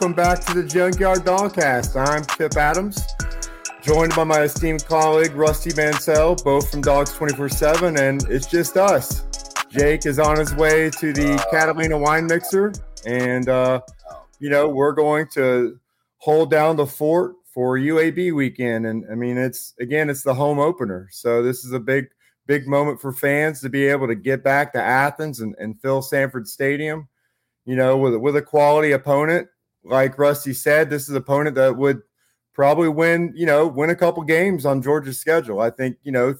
Welcome back to the Junkyard Dogcast. I'm Kip Adams, joined by my esteemed colleague Rusty Mansell, both from Dogs 24 7, and it's just us. Jake is on his way to the Catalina wine mixer, and uh, you know we're going to hold down the fort for UAB weekend. And I mean, it's again, it's the home opener, so this is a big, big moment for fans to be able to get back to Athens and, and fill Sanford Stadium you know, with with a quality opponent. Like Rusty said, this is an opponent that would probably win, you know, win a couple games on Georgia's schedule. I think, you know,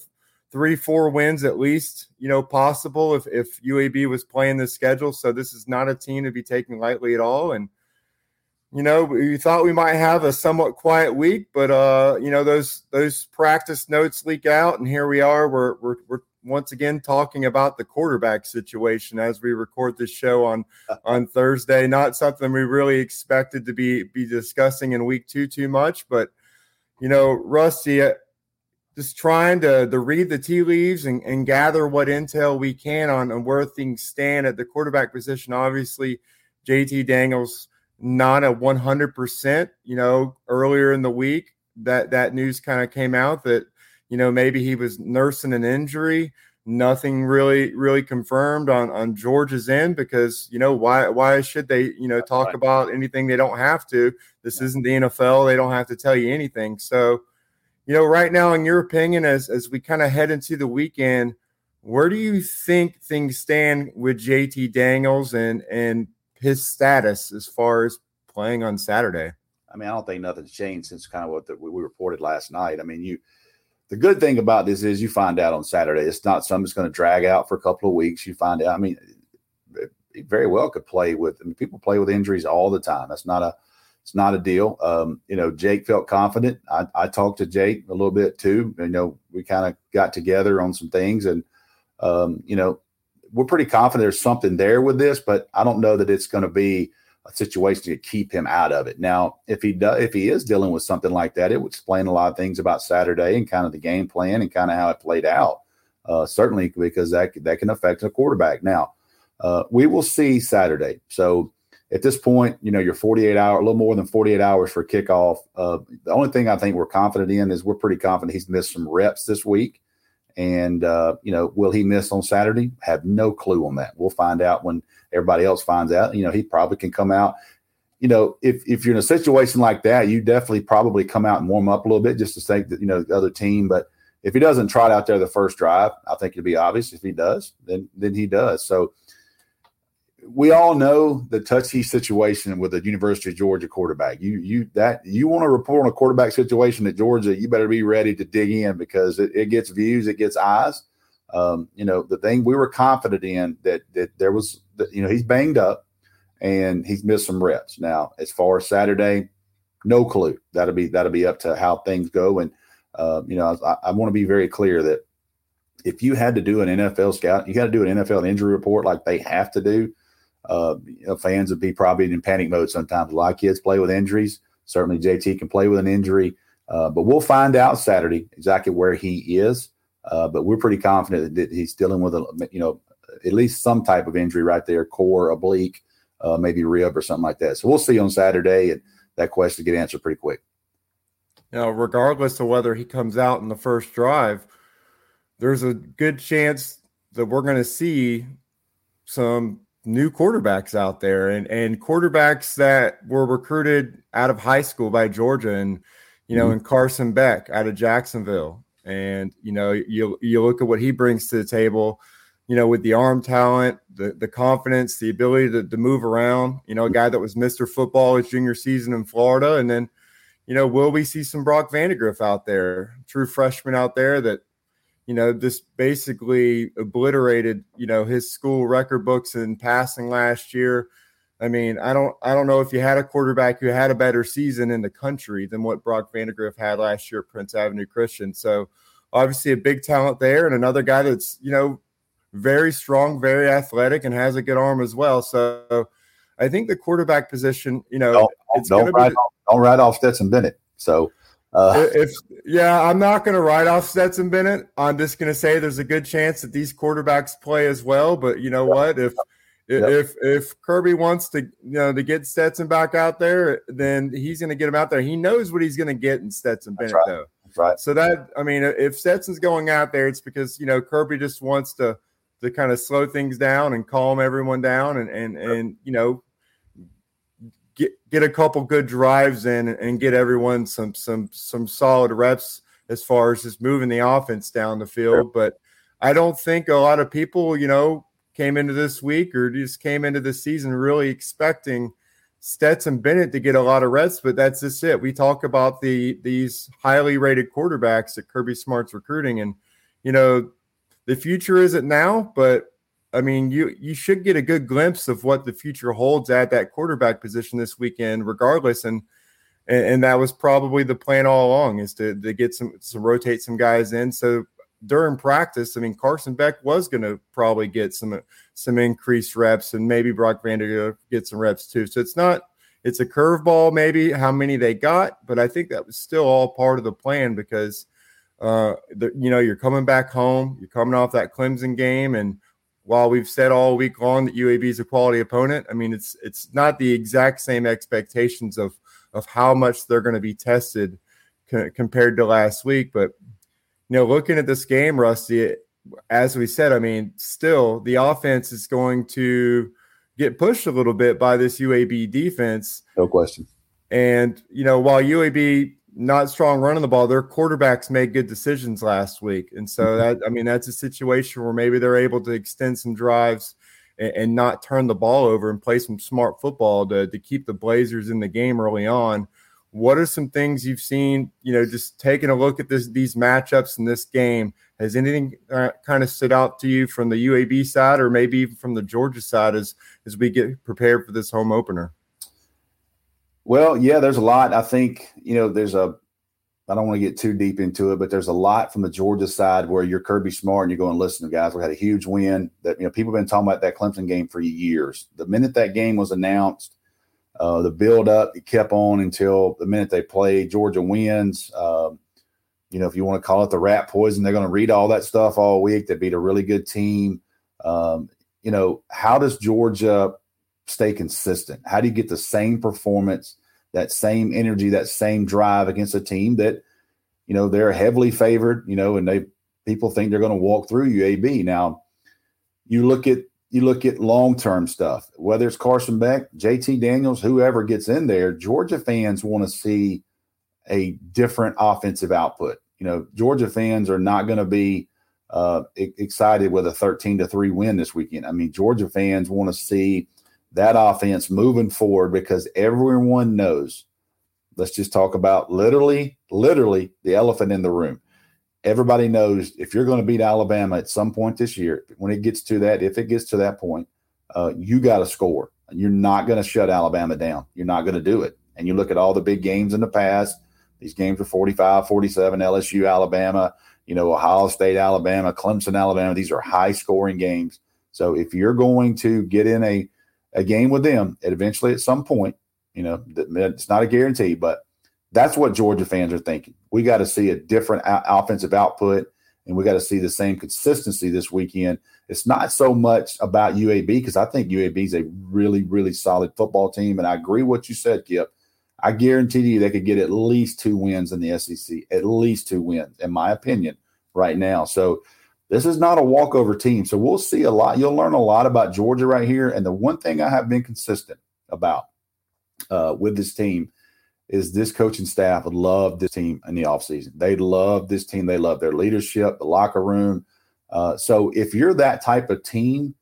three, four wins at least, you know, possible if if UAB was playing this schedule. So this is not a team to be taken lightly at all. And you know, we thought we might have a somewhat quiet week, but uh, you know, those those practice notes leak out, and here we are. We're we're we're once again talking about the quarterback situation as we record this show on on Thursday. Not something we really expected to be be discussing in week two too much, but you know, Rusty, uh, just trying to to read the tea leaves and, and gather what intel we can on, on where things stand at the quarterback position. Obviously, JT Daniels not a 100%, you know, earlier in the week that that news kind of came out that you know, maybe he was nursing an injury. Nothing really, really confirmed on on Georgia's end because you know why? Why should they, you know, talk about anything they don't have to? This isn't the NFL; they don't have to tell you anything. So, you know, right now, in your opinion, as as we kind of head into the weekend, where do you think things stand with JT Daniels and and his status as far as playing on Saturday? I mean, I don't think nothing's changed since kind of what the, we reported last night. I mean, you the good thing about this is you find out on Saturday. It's not something that's going to drag out for a couple of weeks. You find out. I mean, it very well could play with. I mean, people play with injuries all the time. That's not a. It's not a deal. Um, you know, Jake felt confident. I, I talked to Jake a little bit too. You know, we kind of got together on some things, and um, you know, we're pretty confident there's something there with this. But I don't know that it's going to be a situation to keep him out of it. Now, if he does, if he is dealing with something like that, it would explain a lot of things about Saturday and kind of the game plan and kind of how it played out. Uh, certainly, because that that can affect a quarterback. Now, uh, we will see Saturday. So at this point, you know, you're 48 hours, a little more than 48 hours for kickoff. Uh, the only thing I think we're confident in is we're pretty confident he's missed some reps this week. And, uh, you know, will he miss on Saturday? Have no clue on that. We'll find out when everybody else finds out. You know, he probably can come out. You know, if, if you're in a situation like that, you definitely probably come out and warm up a little bit just to think that, you know, the other team. But if he doesn't trot out there the first drive, I think it'd be obvious. If he does, then then he does. So we all know the touchy situation with the University of Georgia quarterback. You you that you want to report on a quarterback situation at Georgia, you better be ready to dig in because it, it gets views, it gets eyes. Um, you know, the thing we were confident in that that there was that, you know, he's banged up and he's missed some reps. Now, as far as Saturday, no clue. That'll be that'll be up to how things go. And uh, you know, I, I want to be very clear that if you had to do an NFL scout, you got to do an NFL injury report like they have to do uh, you know, fans would be probably in panic mode sometimes. A lot of kids play with injuries. Certainly, JT can play with an injury, uh, but we'll find out Saturday exactly where he is. Uh, but we're pretty confident that he's dealing with a, you know, at least some type of injury right there, core, oblique, uh, maybe rib or something like that. So we'll see on Saturday, and that question get answered pretty quick. Now, regardless of whether he comes out in the first drive, there's a good chance that we're going to see some new quarterbacks out there and and quarterbacks that were recruited out of high school by Georgia and you know mm-hmm. and Carson Beck out of Jacksonville and you know you you look at what he brings to the table you know with the arm talent the the confidence the ability to, to move around you know a guy that was Mr. Football his junior season in Florida and then you know will we see some Brock Vandagriff out there true freshman out there that you know, this basically obliterated, you know, his school record books in passing last year. I mean, I don't I don't know if you had a quarterback who had a better season in the country than what Brock Vandagriff had last year at Prince Avenue Christian. So obviously a big talent there, and another guy that's you know very strong, very athletic, and has a good arm as well. So I think the quarterback position, you know, don't, it's don't, write, off, don't write off Stetson Bennett. So uh, if yeah, I'm not going to write off Stetson Bennett. I'm just going to say there's a good chance that these quarterbacks play as well. But you know what? If Yep. If if Kirby wants to you know to get Stetson back out there, then he's going to get him out there. He knows what he's going to get in Stetson Bennett, right. though. That's right. So that I mean, if Stetson's going out there, it's because you know Kirby just wants to to kind of slow things down and calm everyone down, and and and you know get get a couple good drives in and get everyone some some some solid reps as far as just moving the offense down the field. But I don't think a lot of people, you know, came into this week or just came into the season really expecting Stetson Bennett to get a lot of reps, but that's just it. We talk about the these highly rated quarterbacks that Kirby Smart's recruiting, and you know the future isn't now, but I mean you you should get a good glimpse of what the future holds at that quarterback position this weekend, regardless. And and, and that was probably the plan all along is to to get some to rotate some guys in. So during practice, I mean, Carson Beck was going to probably get some some increased reps, and maybe Brock Vandagriff get some reps too. So it's not it's a curveball, maybe how many they got, but I think that was still all part of the plan because uh, the, you know you're coming back home, you're coming off that Clemson game, and while we've said all week long that UAB is a quality opponent, I mean it's it's not the exact same expectations of of how much they're going to be tested compared to last week, but you know, looking at this game, Rusty, as we said, I mean, still the offense is going to get pushed a little bit by this UAB defense. No question. And, you know, while UAB not strong running the ball, their quarterbacks made good decisions last week. And so mm-hmm. that, I mean, that's a situation where maybe they're able to extend some drives and, and not turn the ball over and play some smart football to, to keep the Blazers in the game early on what are some things you've seen? You know, just taking a look at this these matchups in this game. Has anything uh, kind of stood out to you from the UAB side, or maybe even from the Georgia side, as as we get prepared for this home opener? Well, yeah, there's a lot. I think you know there's a. I don't want to get too deep into it, but there's a lot from the Georgia side where you're Kirby Smart and you're going, listen, guys, we had a huge win. That you know people have been talking about that Clemson game for years. The minute that game was announced, uh, the build up it kept on until the minute they played. Georgia wins. Um, you know, if you want to call it the rat poison, they're going to read all that stuff all week. They beat a really good team. Um, you know, how does Georgia stay consistent? How do you get the same performance, that same energy, that same drive against a team that, you know, they're heavily favored, you know, and they people think they're going to walk through UAB. Now, you look at you look at long term stuff, whether it's Carson Beck, JT Daniels, whoever gets in there, Georgia fans want to see a different offensive output. You know, Georgia fans are not going to be uh, excited with a 13 to 3 win this weekend. I mean, Georgia fans want to see that offense moving forward because everyone knows. Let's just talk about literally, literally the elephant in the room everybody knows if you're going to beat Alabama at some point this year, when it gets to that, if it gets to that point, uh, you got to score. You're not going to shut Alabama down. You're not going to do it. And you look at all the big games in the past, these games were 45, 47, LSU, Alabama, you know, Ohio State, Alabama, Clemson, Alabama. These are high scoring games. So if you're going to get in a, a game with them, eventually at some point, you know, it's not a guarantee, but that's what Georgia fans are thinking. We got to see a different o- offensive output, and we got to see the same consistency this weekend. It's not so much about UAB because I think UAB is a really, really solid football team, and I agree what you said, Kip. I guarantee you they could get at least two wins in the SEC, at least two wins, in my opinion, right now. So this is not a walkover team. So we'll see a lot. You'll learn a lot about Georgia right here. And the one thing I have been consistent about uh, with this team is this coaching staff love this team in the offseason. They love this team. They love their leadership, the locker room. Uh, so if you're that type of team,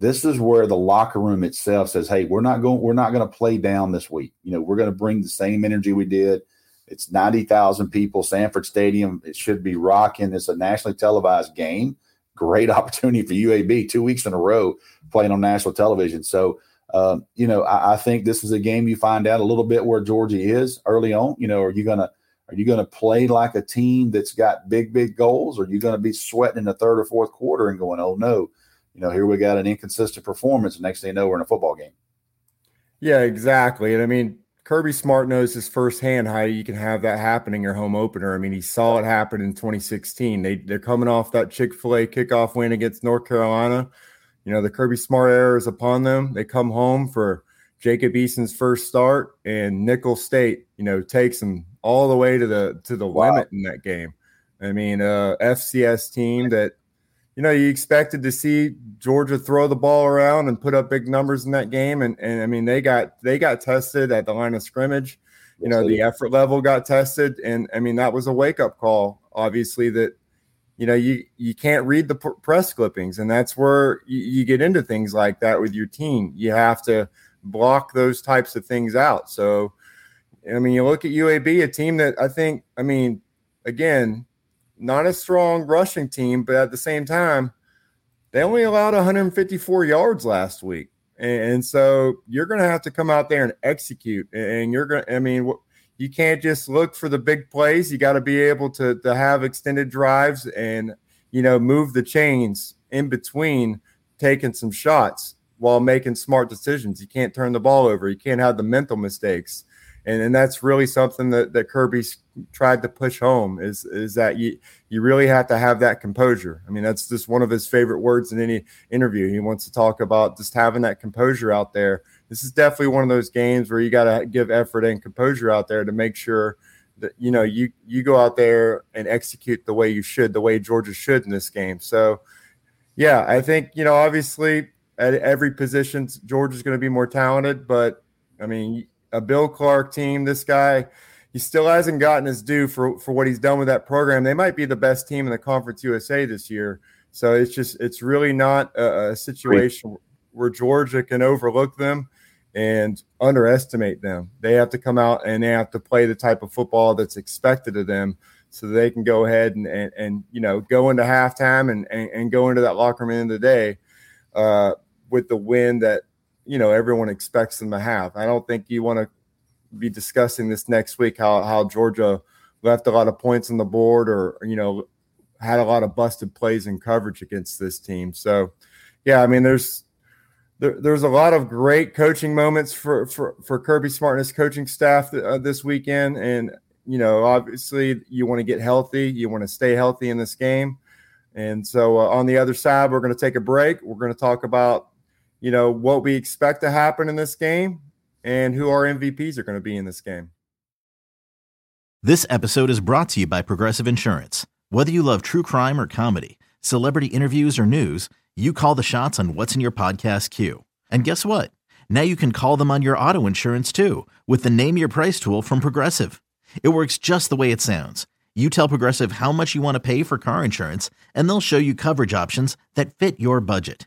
this is where the locker room itself says, "Hey, we're not going. We're not going to play down this week. You know, we're going to bring the same energy we did. It's ninety thousand people, Sanford Stadium. It should be rocking. It's a nationally televised game. Great opportunity for UAB. Two weeks in a row playing on national television. So." Um, you know, I, I, think this is a game you find out a little bit where Georgia is early on. You know, are you gonna are you gonna play like a team that's got big big goals, or are you gonna be sweating in the third or fourth quarter and going, oh no, you know, here we got an inconsistent performance. And next thing you know, we're in a football game. Yeah, exactly. And I mean, Kirby Smart knows his firsthand how you can have that happen in your home opener. I mean, he saw it happen in 2016. They they're coming off that Chick Fil A kickoff win against North Carolina. You know, the Kirby Smart era is upon them. They come home for Jacob Eason's first start, and Nicholls State, you know, takes them all the way to the to the wow. limit in that game. I mean, uh, FCS team that you know, you expected to see Georgia throw the ball around and put up big numbers in that game, and and I mean they got they got tested at the line of scrimmage. You know, the effort level got tested, and I mean that was a wake up call. Obviously, that you know you you can't read the press clippings, and that's where you, you get into things like that with your team. You have to block those types of things out. So, I mean, you look at UAB, a team that I think, I mean, again, not a strong rushing team, but at the same time, they only allowed 154 yards last week. And, so you're going to have to come out there and execute. And you're going to, I mean, you can't just look for the big plays. You got to be able to, to have extended drives and, you know, move the chains in between taking some shots while making smart decisions. You can't turn the ball over. You can't have the mental mistakes and and that's really something that that Kirby's tried to push home is is that you you really have to have that composure. I mean, that's just one of his favorite words in any interview. He wants to talk about just having that composure out there. This is definitely one of those games where you got to give effort and composure out there to make sure that you know you you go out there and execute the way you should, the way Georgia should in this game. So, yeah, I think you know obviously at every position Georgia's going to be more talented, but I mean a Bill Clark team. This guy, he still hasn't gotten his due for for what he's done with that program. They might be the best team in the Conference USA this year. So it's just it's really not a, a situation where Georgia can overlook them and underestimate them. They have to come out and they have to play the type of football that's expected of them so they can go ahead and, and, and you know go into halftime and, and, and go into that locker room in the day uh, with the win that you know everyone expects them to have. I don't think you want to be discussing this next week how how Georgia left a lot of points on the board or you know had a lot of busted plays and coverage against this team. So yeah, I mean there's there, there's a lot of great coaching moments for for for Kirby Smart and his coaching staff th- uh, this weekend and you know obviously you want to get healthy, you want to stay healthy in this game. And so uh, on the other side, we're going to take a break. We're going to talk about you know, what we expect to happen in this game and who our MVPs are going to be in this game. This episode is brought to you by Progressive Insurance. Whether you love true crime or comedy, celebrity interviews or news, you call the shots on what's in your podcast queue. And guess what? Now you can call them on your auto insurance too with the Name Your Price tool from Progressive. It works just the way it sounds. You tell Progressive how much you want to pay for car insurance, and they'll show you coverage options that fit your budget.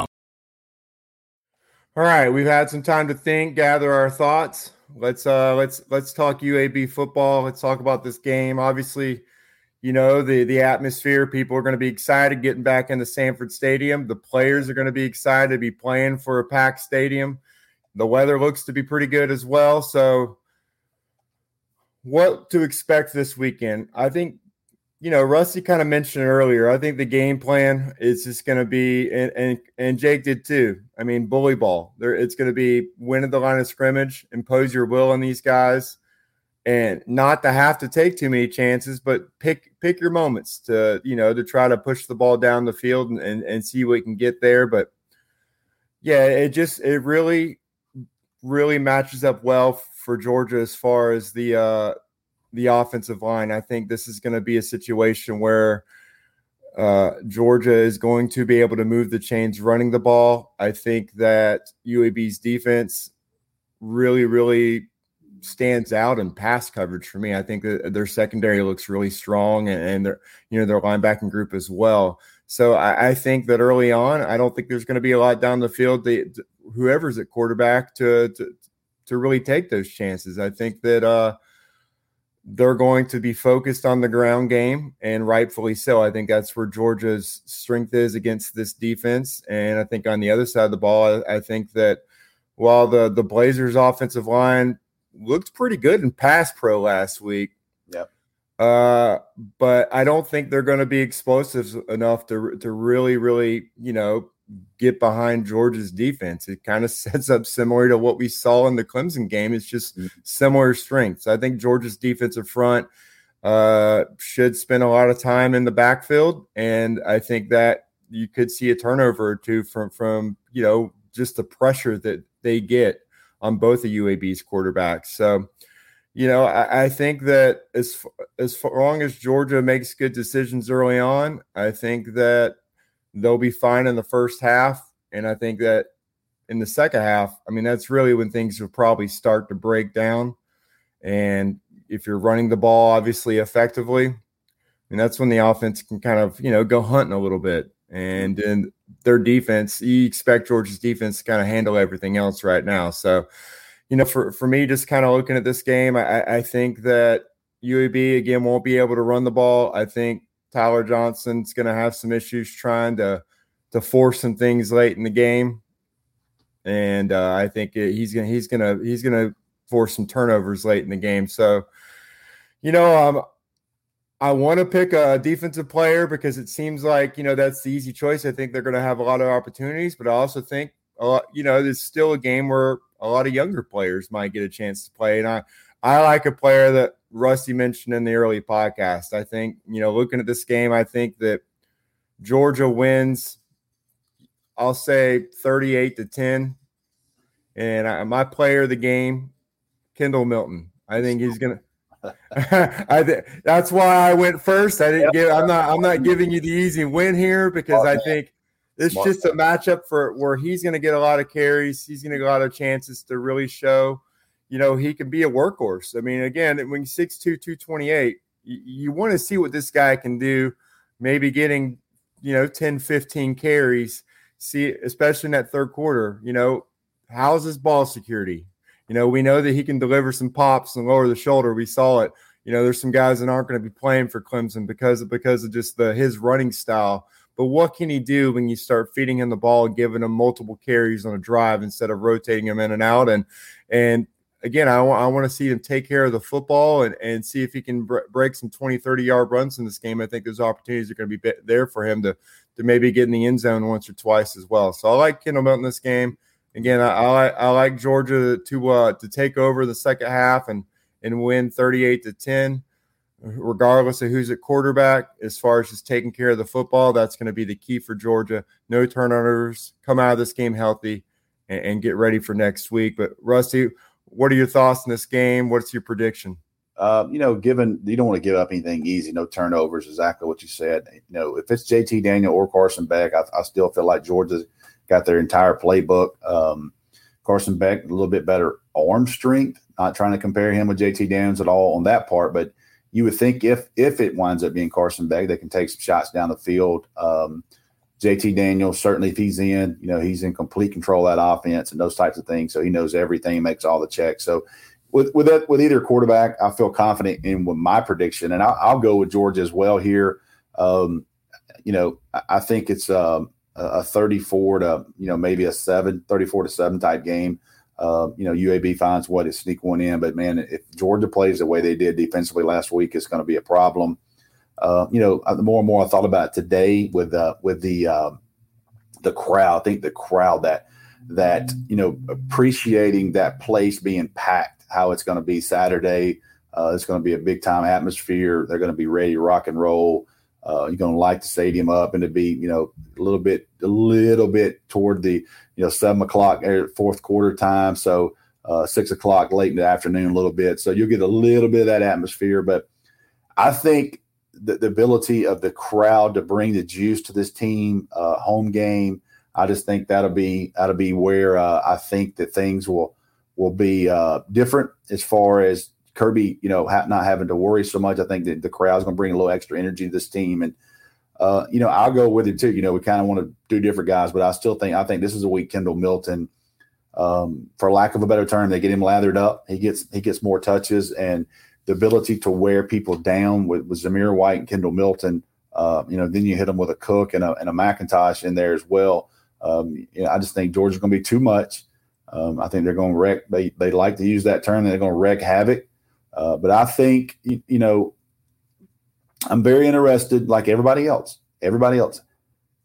All right, we've had some time to think, gather our thoughts. Let's uh let's let's talk UAB football. Let's talk about this game. Obviously, you know, the the atmosphere, people are going to be excited getting back into Sanford Stadium. The players are going to be excited to be playing for a packed stadium. The weather looks to be pretty good as well. So what to expect this weekend? I think you know, Rusty kind of mentioned earlier. I think the game plan is just going to be, and, and and Jake did too. I mean, bully ball. There, it's going to be win at the line of scrimmage, impose your will on these guys, and not to have to take too many chances, but pick pick your moments to you know to try to push the ball down the field and and, and see what can get there. But yeah, it just it really really matches up well for Georgia as far as the uh, the offensive line. I think this is going to be a situation where uh, Georgia is going to be able to move the chains running the ball. I think that UAB's defense really, really stands out in pass coverage for me. I think that their secondary looks really strong and, and their you know their linebacking group as well. So I, I, think that early on, I don't think there's going to be a lot down the field. They, whoever's at quarterback to, to to really take those chances. I think that uh, they're going to be focused on the ground game, and rightfully so. I think that's where Georgia's strength is against this defense. And I think on the other side of the ball, I, I think that while the the Blazers' offensive line looked pretty good in pass pro last week, uh, but I don't think they're going to be explosive enough to to really, really, you know, get behind Georgia's defense. It kind of sets up similar to what we saw in the Clemson game. It's just mm-hmm. similar strengths. I think Georgia's defensive front uh, should spend a lot of time in the backfield, and I think that you could see a turnover or two from from you know just the pressure that they get on both the UAB's quarterbacks. So you know, I, I, think that as as long as Georgia makes good decisions early on, I think that they'll be fine in the first half, and I think that in the second half, I mean, that's really when things will probably start to break down. And if you're running the ball obviously effectively, I mean, that's when the offense can kind of you know go hunting a little bit. And then their defense, you expect Georgia's defense to kind of handle everything else right now. So you know, for, for me, just kind of looking at this game, I, I think that UAB again won't be able to run the ball. I think Tyler Johnston's going to have some issues trying to to force some things late in the game, and uh, I think he's gonna he's gonna he's gonna force some turnovers late in the game. So, you know, um, I want to pick a defensive player because it seems like you know that's the easy choice. I think they're going to have a lot of opportunities, but I also think a lot, you know, there's still a game where a lot of younger players might get a chance to play. And I, I like a player that Rusty mentioned in the early podcast. I think, you know, looking at this game, I think that Georgia wins, I'll say 38 to 10. And I, my player of the game, Kendall Milton. I think he's going to. I th- that's why I went first. I didn't give. I'm not. I'm not giving you the easy win here because I think it's just a matchup for where he's going to get a lot of carries. He's going to get a lot of chances to really show, you know, he can be a workhorse. I mean, again, when 6'2, 228, you, you want to see what this guy can do. Maybe getting, you know, 10, 15 carries. See, especially in that third quarter, you know, how's his ball security? You know, we know that he can deliver some pops and lower the shoulder. We saw it. You know, there's some guys that aren't going to be playing for Clemson because of because of just the his running style. But what can he do when you start feeding him the ball, giving him multiple carries on a drive instead of rotating him in and out? And and again, I, w- I want to see him take care of the football and, and see if he can br- break some 20, 30 yard runs in this game. I think those opportunities are going to be there for him to, to maybe get in the end zone once or twice as well. So I like Kendall Milton this game. Again, I, I, I like Georgia to uh, to take over the second half and and win 38 to 10 regardless of who's at quarterback, as far as just taking care of the football, that's going to be the key for Georgia. No turnovers, come out of this game healthy, and, and, get ready for next week. But Rusty, what are your thoughts in this game? What's your prediction? Uh, you know, given you don't want to give up anything easy, no turnovers, exactly what you said. You know, if it's JT Daniel or Carson Beck, I, I still feel like Georgia's got their entire playbook. Um, Carson Beck, a little bit better arm strength. Not trying to compare him with JT Daniels at all on that part, but you would think if if it winds up being Carson Beck, they can take some shots down the field. Um, JT Daniels, certainly if he's in, you know, he's in complete control of that offense and those types of things. So he knows everything, makes all the checks. So with with that, with either quarterback, I feel confident in with my prediction, and I'll, I'll go with Georgia as well here. Um, you know, I think it's um, a 34 to you know maybe a seven, 34 to seven type game. Uh, you know, UAB finds what to sneak one in. But man, if Georgia plays the way they did defensively last week, it's going to be a problem. Uh, you know, the more and more I thought about today with uh, with the uh, the crowd. I think the crowd that that you know appreciating that place being packed, how it's going to be Saturday. Uh, it's going to be a big time atmosphere. They're going to be ready to rock and roll. Uh, you're going to light the stadium up and to be, you know, a little bit, a little bit toward the, you know, seven o'clock fourth quarter time. So uh, six o'clock late in the afternoon a little bit. So you'll get a little bit of that atmosphere. But I think the, the ability of the crowd to bring the juice to this team, uh, home game, I just think that'll be that'll be where uh, I think that things will will be uh, different as far as Kirby, you know, ha- not having to worry so much. I think that the crowd's going to bring a little extra energy to this team, and uh, you know, I'll go with it too. You know, we kind of want to do different guys, but I still think I think this is a week Kendall Milton, um, for lack of a better term, they get him lathered up. He gets he gets more touches and the ability to wear people down with, with Zamir White and Kendall Milton. Uh, you know, then you hit them with a Cook and a, and a McIntosh in there as well. Um, you know, I just think Georgia's going to be too much. Um, I think they're going to wreck. They they like to use that term. They're going to wreck havoc. Uh, but I think you, you know I'm very interested, like everybody else, everybody else,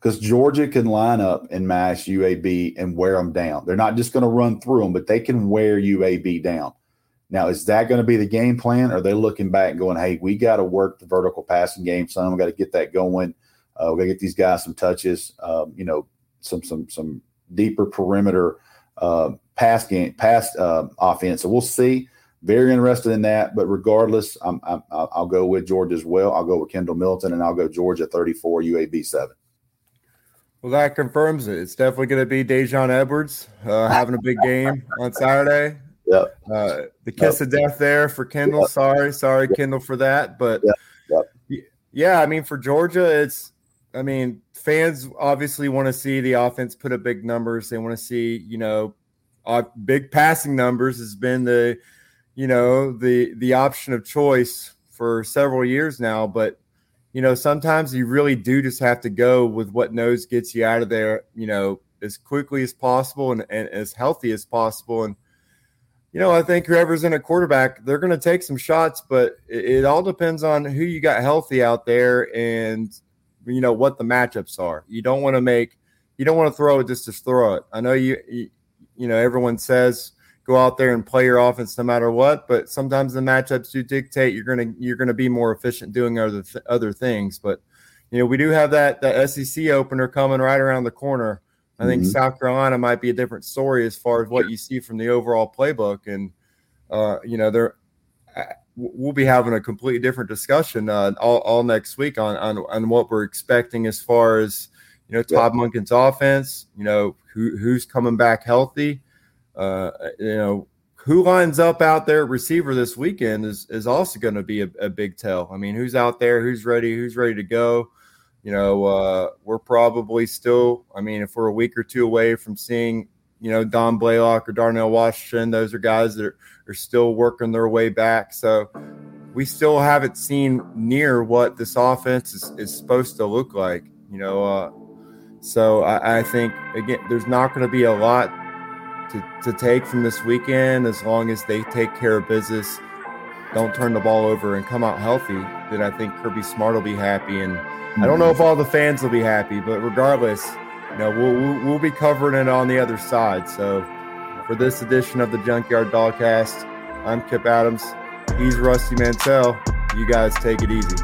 because Georgia can line up and mash UAB and wear them down. They're not just going to run through them, but they can wear UAB down. Now, is that going to be the game plan? Are they looking back and going, hey, we got to work the vertical passing game, son. We got to get that going. Uh, we got to get these guys some touches, um, you know, some some some deeper perimeter uh, pass game, pass uh, offense. So we'll see. Very interested in that, but regardless, I'm, I'm, I'll go with Georgia as well. I'll go with Kendall Milton, and I'll go Georgia 34, UAB seven. Well, that confirms it. It's definitely going to be Daijun Edwards uh, having a big game on Saturday. Yep. Uh, the kiss yep. of death there for Kendall. Yep. Sorry, sorry. Kendall, for that. But yeah, I mean, for Georgia, it's. I mean, fans obviously want to see the offense put up big numbers. They want to see, you know, uh, big passing numbers has been the you know the the option of choice for several years now but you know sometimes you really do just have to go with what knows gets you out of there you know as quickly as possible and, and as healthy as possible and you know i think whoever's in a quarterback they're going to take some shots but it, it, all depends on who you got healthy out there and you know what the matchups are you don't want to make you don't want to throw it just to throw it i know you, you you know everyone says go out there and play your offense no matter what. But sometimes the matchups do dictate you're gonna you're gonna be more efficient doing other th- other things. But you know we do have that that SEC opener coming right around the corner. I think mm-hmm. South Carolina might be a different story as far as what you see from the overall playbook, and uh, you know they're we'll be having a completely different discussion uh, all, all next week on, on on what we're expecting as far as you know Todd yeah. Monken's offense. You know who who's coming back healthy uh, you know, who lines up out there receiver this weekend is is also going to be a, a, big tell. I mean, who's out there, who's ready, who's ready to go. You know, uh, we're probably still. I mean, if we're a week or two away from seeing, you know, Dom Blaylock or Darnell Washington, those are guys that are, are still working their way back. So we still haven't seen near what this offense is, is supposed to look like. You know, uh, so I, I think again, there's not going to be a lot to, to take from this weekend as long as they take care of business, don't turn the ball over, and come out healthy. Then I think Kirby Smart will be happy. And. I don't know hmm. if all the fans will be happy, but regardless, you know, we'll, we'll, we'll be covering it on the other side. So for this edition of the Junkyard Dogcast, I'm Kip Adams. He's Rusty Mansell. You guys take it easy.